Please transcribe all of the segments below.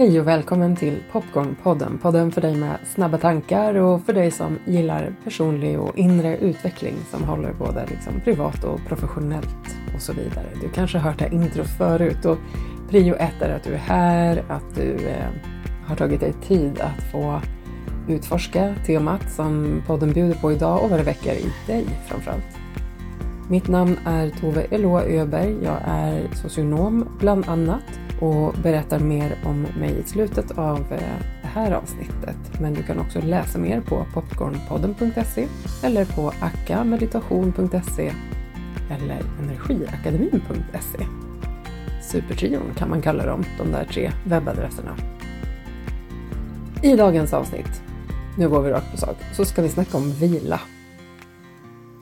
Hej och välkommen till Popcornpodden. Podden för dig med snabba tankar och för dig som gillar personlig och inre utveckling som håller både liksom privat och professionellt och så vidare. Du kanske har hört det här intro förut och prio ett är att du är här, att du eh, har tagit dig tid att få utforska temat som podden bjuder på idag och vad det väcker i dig framförallt. Mitt namn är Tove Eloa Öberg. Jag är socionom bland annat och berättar mer om mig i slutet av eh, det här avsnittet. Men du kan också läsa mer på popcornpodden.se eller på akameditation.se eller energiakademin.se. Supertrion kan man kalla dem, de där tre webbadresserna. I dagens avsnitt, nu går vi rakt på sak, så ska vi snacka om vila.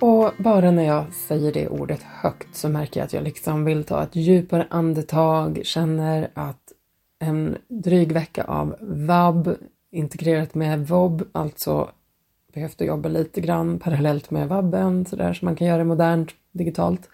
Och bara när jag säger det ordet högt så märker jag att jag liksom vill ta ett djupare andetag, känner att en dryg vecka av vab integrerat med vob, alltså behövt jobba lite grann parallellt med vabben sådär som man kan göra modernt digitalt.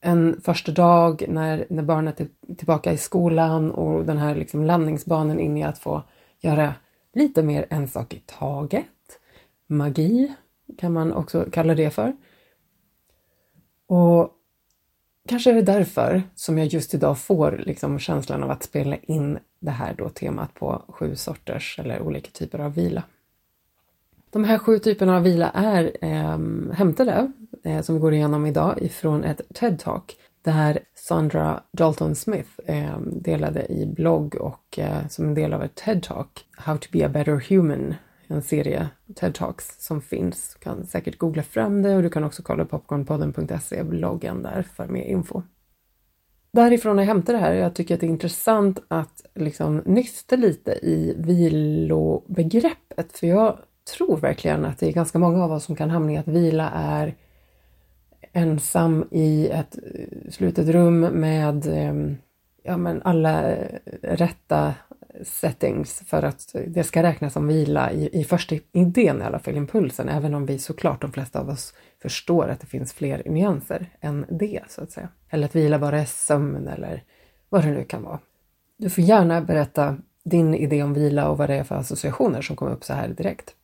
En första dag när, när barnet är tillbaka i skolan och den här liksom landningsbanan in i att få göra lite mer en sak i taget. Magi kan man också kalla det för. Och kanske är det därför som jag just idag får liksom känslan av att spela in det här då temat på sju sorters eller olika typer av vila. De här sju typerna av vila är eh, hämtade, eh, som vi går igenom idag, ifrån ett TED-talk där Sandra Dalton Smith eh, delade i blogg och eh, som en del av ett TED-talk How to be a better human en serie TED Talks som finns. Du kan säkert googla fram det och du kan också kolla popcornpodden.se, bloggen där för mer info. Därifrån jag hämtar det här, jag tycker att det är intressant att liksom nysta lite i vilobegreppet, för jag tror verkligen att det är ganska många av oss som kan hamna i att vila är ensam i ett slutet rum med eh, ja, men alla rätta settings för att det ska räknas som vila i, i första idén i alla fall, impulsen, även om vi såklart de flesta av oss förstår att det finns fler nyanser än det så att säga. Eller att vila bara är sömn eller vad det nu kan vara. Du får gärna berätta din idé om vila och vad det är för associationer som kommer upp så här direkt.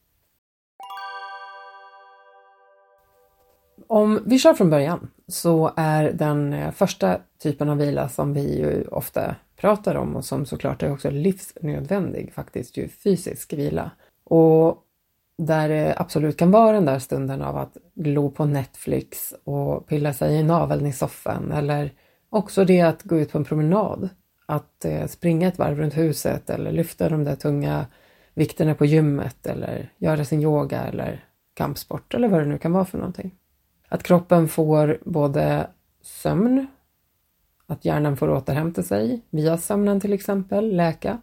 Om vi kör från början så är den eh, första typen av vila som vi ju ofta pratar om och som såklart är också livsnödvändig faktiskt ju fysisk vila. Och där det absolut kan vara den där stunden av att glo på Netflix och pilla sig i naveln i soffan eller också det att gå ut på en promenad. Att eh, springa ett varv runt huset eller lyfta de där tunga vikterna på gymmet eller göra sin yoga eller kampsport eller vad det nu kan vara för någonting. Att kroppen får både sömn att hjärnan får återhämta sig via sömnen till exempel, läka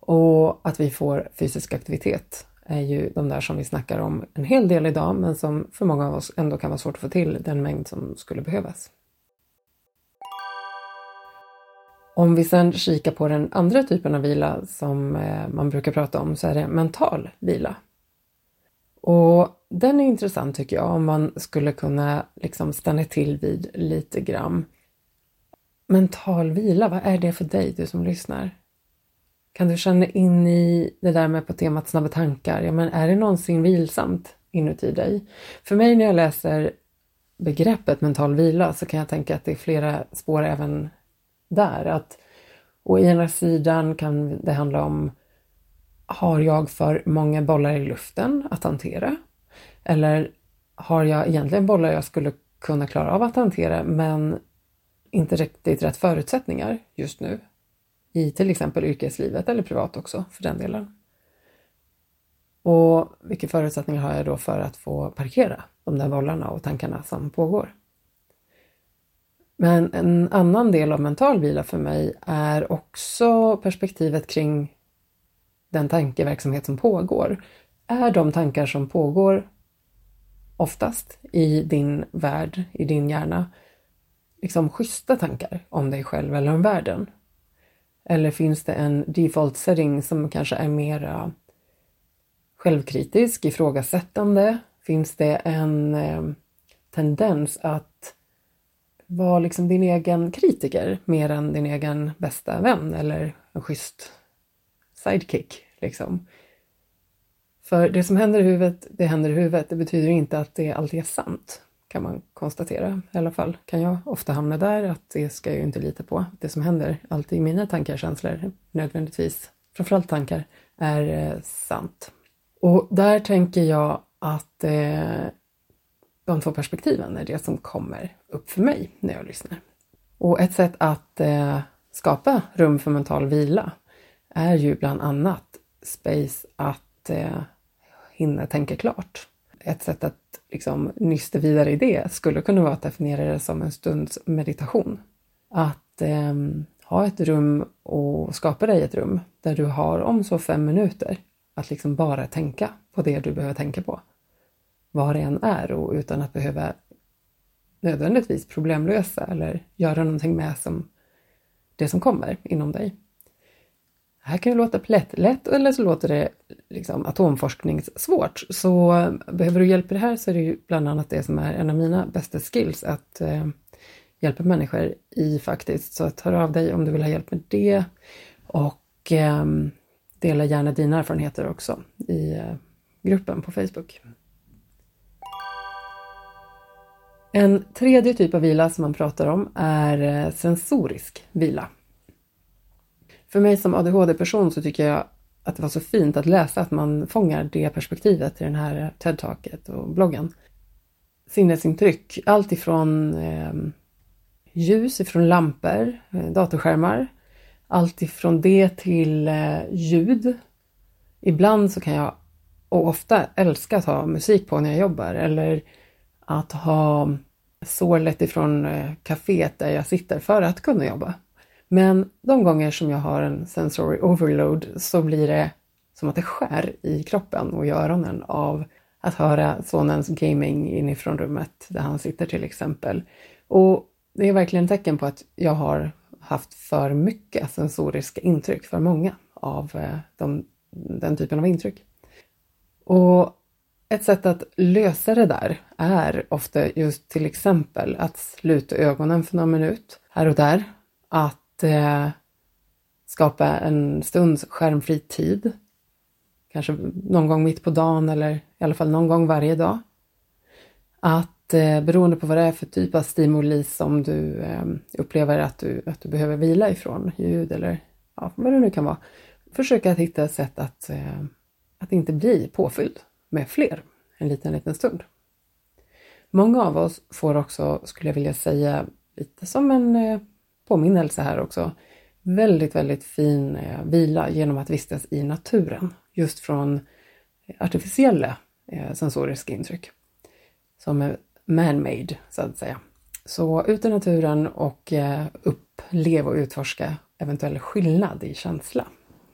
och att vi får fysisk aktivitet är ju de där som vi snackar om en hel del idag men som för många av oss ändå kan vara svårt att få till den mängd som skulle behövas. Om vi sedan kikar på den andra typen av vila som eh, man brukar prata om så är det mental vila. Och den är intressant tycker jag om man skulle kunna liksom stanna till vid lite grann mental vila, vad är det för dig, du som lyssnar? Kan du känna in i det där med på temat snabba tankar? Ja, men är det någonsin vilsamt inuti dig? För mig när jag läser begreppet mental vila så kan jag tänka att det är flera spår även där. Att å ena sidan kan det handla om har jag för många bollar i luften att hantera? Eller har jag egentligen bollar jag skulle kunna klara av att hantera men inte riktigt rätt förutsättningar just nu i till exempel yrkeslivet eller privat också för den delen. Och vilka förutsättningar har jag då för att få parkera de där bollarna och tankarna som pågår? Men en annan del av mental vila för mig är också perspektivet kring den tankeverksamhet som pågår. Är de tankar som pågår oftast i din värld, i din hjärna, liksom schyssta tankar om dig själv eller om världen? Eller finns det en default setting som kanske är mera självkritisk, ifrågasättande? Finns det en eh, tendens att vara liksom din egen kritiker mer än din egen bästa vän eller en schysst sidekick. Liksom. För det som händer i huvudet, det händer i huvudet. Det betyder inte att det alltid är sant, kan man konstatera. I alla fall kan jag ofta hamna där, att det ska jag ju inte lita på. Det som händer alltid i mina tankar och känslor, nödvändigtvis, framförallt tankar, är eh, sant. Och där tänker jag att eh, de två perspektiven är det som kommer upp för mig när jag lyssnar. Och ett sätt att eh, skapa rum för mental vila är ju bland annat space att eh, hinna tänka klart. Ett sätt att liksom nysta vidare i det skulle kunna vara att definiera det som en stunds meditation. Att eh, ha ett rum och skapa dig ett rum där du har om så fem minuter att liksom bara tänka på det du behöver tänka på. Vad det än är och utan att behöva nödvändigtvis problemlösa eller göra någonting med som det som kommer inom dig. Här kan det låta lätt eller så låter det liksom atomforskningssvårt. Så eh, behöver du hjälp i det här så är det ju bland annat det som är en av mina bästa skills, att eh, hjälpa människor i faktiskt. Så att hör av dig om du vill ha hjälp med det och eh, dela gärna dina erfarenheter också i eh, gruppen på Facebook. En tredje typ av vila som man pratar om är eh, sensorisk vila. För mig som ADHD-person så tycker jag att det var så fint att läsa att man fångar det perspektivet i den här TED-talket och bloggen. Sinnesintryck, allt ifrån eh, ljus ifrån lampor, eh, datorskärmar, allt ifrån det till eh, ljud. Ibland så kan jag, och ofta älska att ha musik på när jag jobbar eller att ha sålet ifrån eh, kaféet där jag sitter för att kunna jobba. Men de gånger som jag har en sensory overload så blir det som att det skär i kroppen och i öronen av att höra sonens gaming inifrån rummet där han sitter till exempel. Och det är verkligen tecken på att jag har haft för mycket sensoriska intryck, för många av eh, de, den typen av intryck. Och ett sätt att lösa det där är ofta just till exempel att sluta ögonen för någon minut här och där. Att eh, skapa en stunds skärmfri tid. Kanske någon gång mitt på dagen eller i alla fall någon gång varje dag. Att eh, beroende på vad det är för typ av stimuli som du eh, upplever att du, att du behöver vila ifrån, ljud eller ja, vad det nu kan vara, försöka att hitta ett sätt att, eh, att inte bli påfylld med fler en liten, liten stund. Många av oss får också, skulle jag vilja säga, lite som en eh, påminnelse här också, väldigt, väldigt fin eh, vila genom att vistas i naturen, just från eh, artificiella eh, sensoriska intryck som är man-made så att säga. Så ut i naturen och eh, upplev och utforska eventuell skillnad i känsla.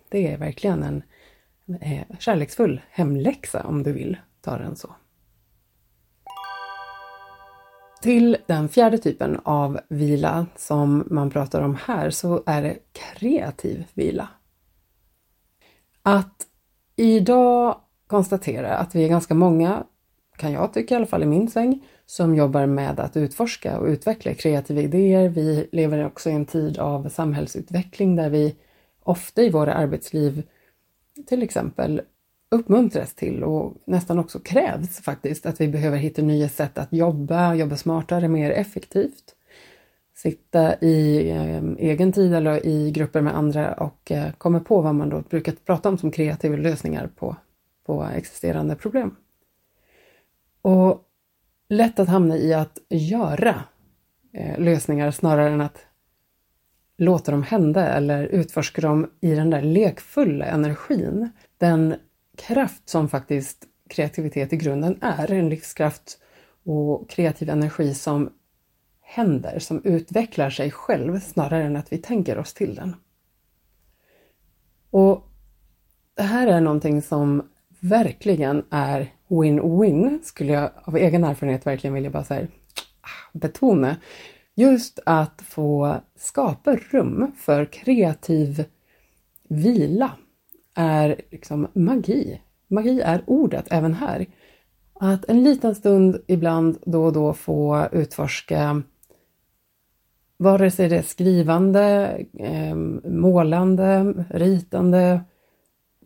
Det är verkligen en eh, kärleksfull hemläxa om du vill ta den så. Till den fjärde typen av vila som man pratar om här så är det kreativ vila. Att idag konstatera att vi är ganska många, kan jag tycka i alla fall i min säng, som jobbar med att utforska och utveckla kreativa idéer. Vi lever också i en tid av samhällsutveckling där vi ofta i våra arbetsliv till exempel uppmuntras till och nästan också krävs faktiskt att vi behöver hitta nya sätt att jobba, jobba smartare, mer effektivt. Sitta i eh, egen tid eller i grupper med andra och eh, komma på vad man då brukar prata om som kreativa lösningar på, på existerande problem. Och lätt att hamna i att göra eh, lösningar snarare än att låta dem hända eller utforska dem i den där lekfulla energin. Den kraft som faktiskt kreativitet i grunden är. En livskraft och kreativ energi som händer, som utvecklar sig själv snarare än att vi tänker oss till den. Och det här är någonting som verkligen är win-win, skulle jag av egen erfarenhet verkligen vilja bara säga ah, betona. Just att få skapa rum för kreativ vila är liksom magi. Magi är ordet även här. Att en liten stund ibland då och då få utforska vare sig det är skrivande, ehm, målande, ritande,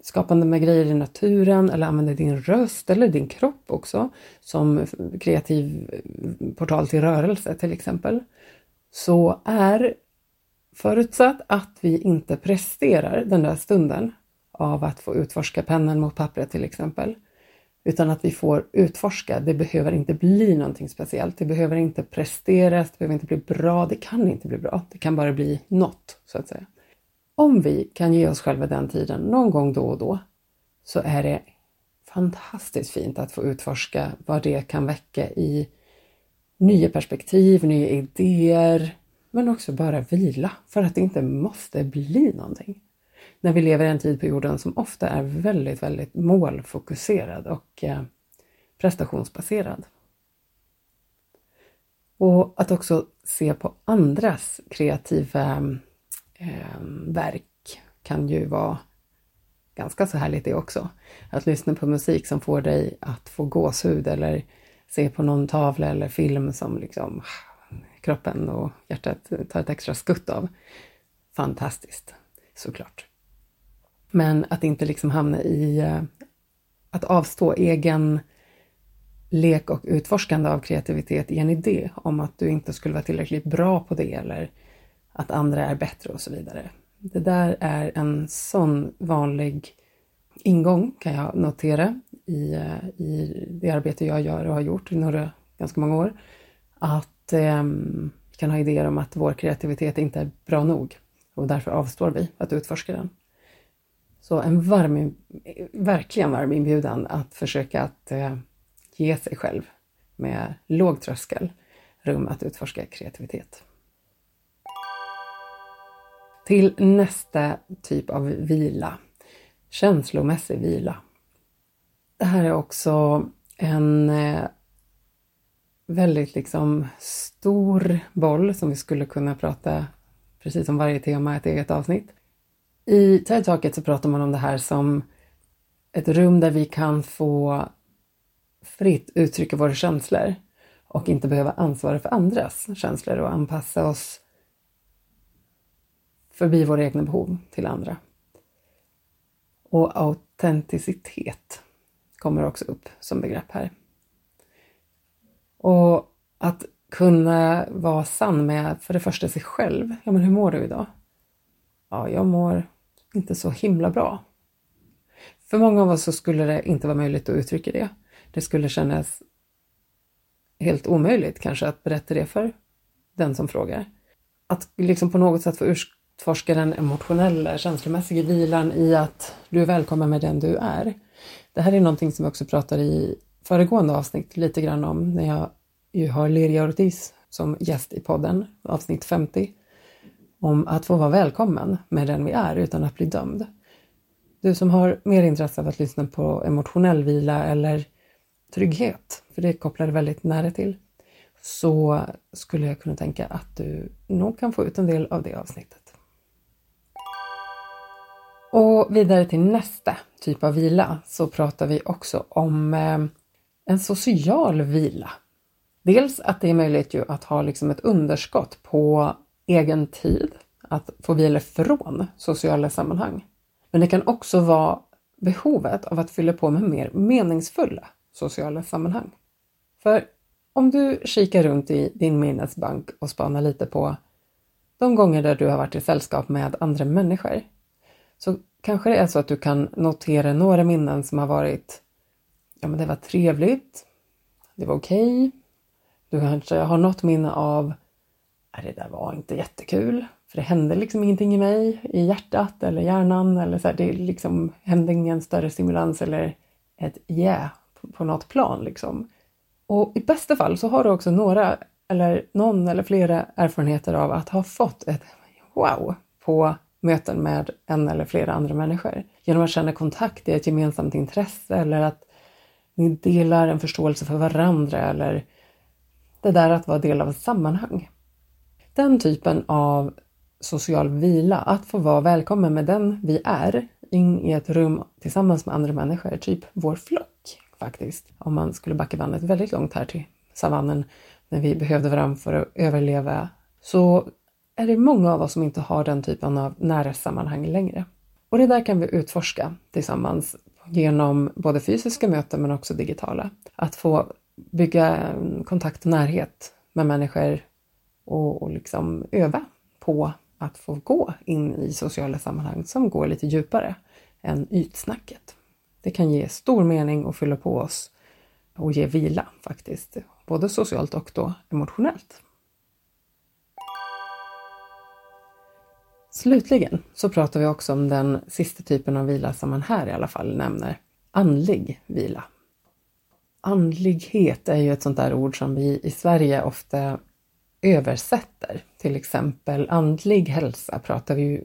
skapande med grejer i naturen eller använder din röst eller din kropp också som kreativ portal till rörelse till exempel, så är förutsatt att vi inte presterar den där stunden av att få utforska pennan mot pappret till exempel, utan att vi får utforska. Det behöver inte bli någonting speciellt. Det behöver inte presteras, det behöver inte bli bra. Det kan inte bli bra. Det kan bara bli något, så att säga. Om vi kan ge oss själva den tiden någon gång då och då så är det fantastiskt fint att få utforska vad det kan väcka i nya perspektiv, nya idéer, men också bara vila för att det inte måste bli någonting. När vi lever i en tid på jorden som ofta är väldigt, väldigt målfokuserad och eh, prestationsbaserad. Och att också se på andras kreativa eh, verk kan ju vara ganska så härligt det också. Att lyssna på musik som får dig att få gåshud eller se på någon tavla eller film som liksom kroppen och hjärtat tar ett extra skutt av. Fantastiskt, såklart. Men att inte liksom hamna i eh, att avstå egen lek och utforskande av kreativitet i en idé om att du inte skulle vara tillräckligt bra på det eller att andra är bättre och så vidare. Det där är en sån vanlig ingång kan jag notera i, eh, i det arbete jag gör och har gjort i några, ganska många år. Att eh, vi kan ha idéer om att vår kreativitet inte är bra nog och därför avstår vi att utforska den. Så en varm, verkligen varm inbjudan att försöka att eh, ge sig själv med låg tröskel rum att utforska kreativitet. Till nästa typ av vila, känslomässig vila. Det här är också en eh, väldigt liksom stor boll som vi skulle kunna prata, precis som varje tema, ett eget avsnitt. I TED Talket så pratar man om det här som ett rum där vi kan få fritt uttrycka våra känslor och inte behöva ansvara för andras känslor och anpassa oss förbi våra egna behov till andra. Och autenticitet kommer också upp som begrepp här. Och att kunna vara sann med för det första sig själv. Ja, men hur mår du idag? Ja, jag mår inte så himla bra. För många av oss så skulle det inte vara möjligt att uttrycka det. Det skulle kännas helt omöjligt kanske att berätta det för den som frågar. Att liksom på något sätt få utforska den emotionella, känslomässiga vilan i att du är välkommen med den du är. Det här är någonting som vi också pratade i föregående avsnitt lite grann om när jag ju har Liria Ortiz som gäst i podden, avsnitt 50 om att få vara välkommen med den vi är utan att bli dömd. Du som har mer intresse av att lyssna på emotionell vila eller trygghet, för det kopplar väldigt nära till, så skulle jag kunna tänka att du nog kan få ut en del av det avsnittet. Och vidare till nästa typ av vila så pratar vi också om eh, en social vila. Dels att det är möjligt ju att ha liksom ett underskott på egen tid, att få vila från sociala sammanhang. Men det kan också vara behovet av att fylla på med mer meningsfulla sociala sammanhang. För om du kikar runt i din minnesbank och spanar lite på de gånger där du har varit i sällskap med andra människor, så kanske det är så att du kan notera några minnen som har varit, ja men det var trevligt, det var okej, okay. du kanske har något minne av Äh, det där var inte jättekul. För det hände liksom ingenting i mig, i hjärtat eller hjärnan. Eller så här, det liksom hände ingen större stimulans eller ett yeah på, något plan. Liksom. Och i bästa fall så har du också några eller någon eller flera erfarenheter av att ha fått ett wow på möten med en eller flera andra människor. Genom att känna kontakt i ett gemensamt intresse eller att ni delar en förståelse för varandra eller det där att vara del av ett sammanhang. Den typen av social vila, att få vara välkommen med den vi är in i ett rum tillsammans med andra människor, typ vår flock faktiskt. Om man skulle backa bandet väldigt långt här till savannen när vi behövde varandra för att överleva, så är det många av oss som inte har den typen av nära sammanhang längre. Och det där kan vi utforska tillsammans genom både fysiska möten men också digitala. Att få bygga kontakt och närhet med människor och, och liksom öva på att få gå in i sociala sammanhang som går lite djupare än ytsnacket. Det kan ge stor mening och fylla på oss och ge vila faktiskt, både socialt och då emotionellt. Slutligen så pratar vi också om den sista typen av vila som man här i alla fall nämner, andlig vila. Andlighet är ju ett sånt där ord som vi i Sverige ofta översätter. Till exempel andlig hälsa pratar vi ju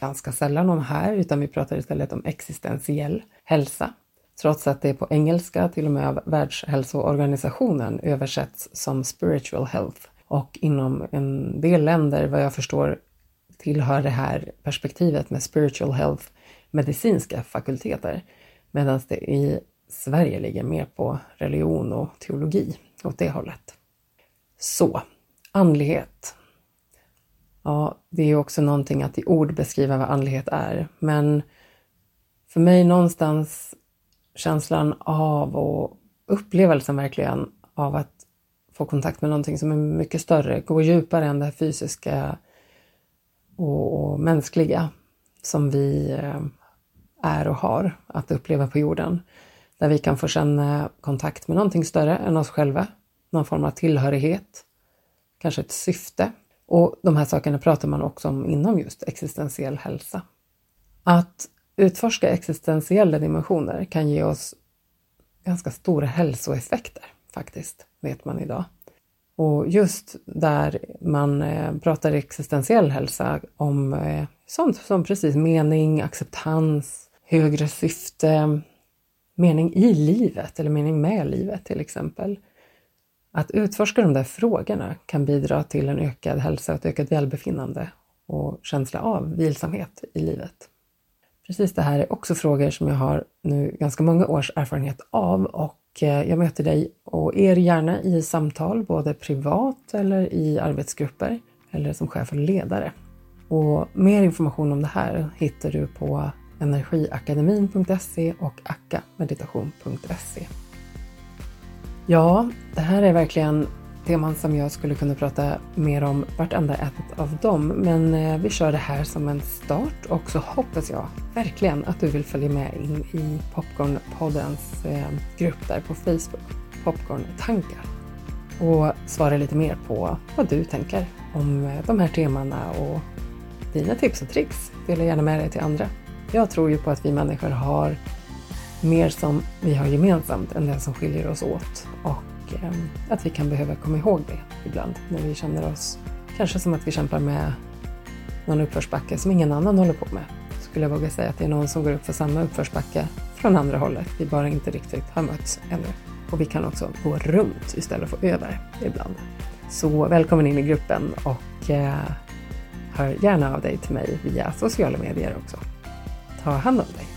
ganska sällan om här, utan vi pratar istället om existentiell hälsa. Trots att det på engelska, till och med av Världshälsoorganisationen, översätts som spiritual health. Och inom en del länder, vad jag förstår, tillhör det här perspektivet med spiritual health medicinska fakulteter, medan det i Sverige ligger mer på religion och teologi åt det hållet. Så, andlighet. Ja, det är också någonting att i ord beskriva vad andlighet är, men för mig någonstans känslan av och upplevelsen verkligen av att få kontakt med någonting som är mycket större, gå djupare än det fysiska och, och mänskliga som vi eh, är och har att uppleva på jorden. Där vi kan få känna kontakt med någonting större än oss själva, någon form av tillhörighet, kanske ett syfte. Och de här sakerna pratar man också om inom just existentiell hälsa. Att utforska existentiella dimensioner kan ge oss ganska stora hälsoeffekter faktiskt, vet man idag. Och just där man eh, pratar existentiell hälsa om eh, sånt som precis mening, acceptans, högre syfte, mening i livet eller mening med livet till exempel. Att utforska de där frågorna kan bidra till en ökad hälsa, och ett ökat välbefinnande och känsla av vilsamhet i livet. Precis det här är också frågor som jag har nu ganska många års erfarenhet av och eh, jag möter dig och er gärna i samtal, både privat eller i arbetsgrupper eller som chef och ledare. Och mer information om det här hittar du på energiakademin.se och akkameditation.se. Ja, det här är verkligen teman som jag skulle kunna prata mer om vartenda ett av dem. Men eh, vi kör det här som en start och så hoppas jag verkligen att du vill följa med in i Popcornpoddens eh, grupp där på Facebook, Popcorntankar. Och svara lite mer på vad du tänker om eh, de här temana och dina tips och tricks. Dela gärna med dig till andra. Jag tror ju på att vi människor har mer som vi har gemensamt än det som skiljer oss åt. Och eh, att vi kan behöva komma ihåg det ibland när vi känner oss kanske som att vi kämpar med någon uppförsbacke som ingen annan håller på med. Skulle jag våga säga att det är någon som går upp för samma uppförsbacke från andra hållet. Vi bara inte riktigt har mötts ännu. Och vi kan också gå runt istället för över ibland. Så välkommen in i gruppen och eh, hör gärna av dig till mig via sociala medier också. Ta hand om dig.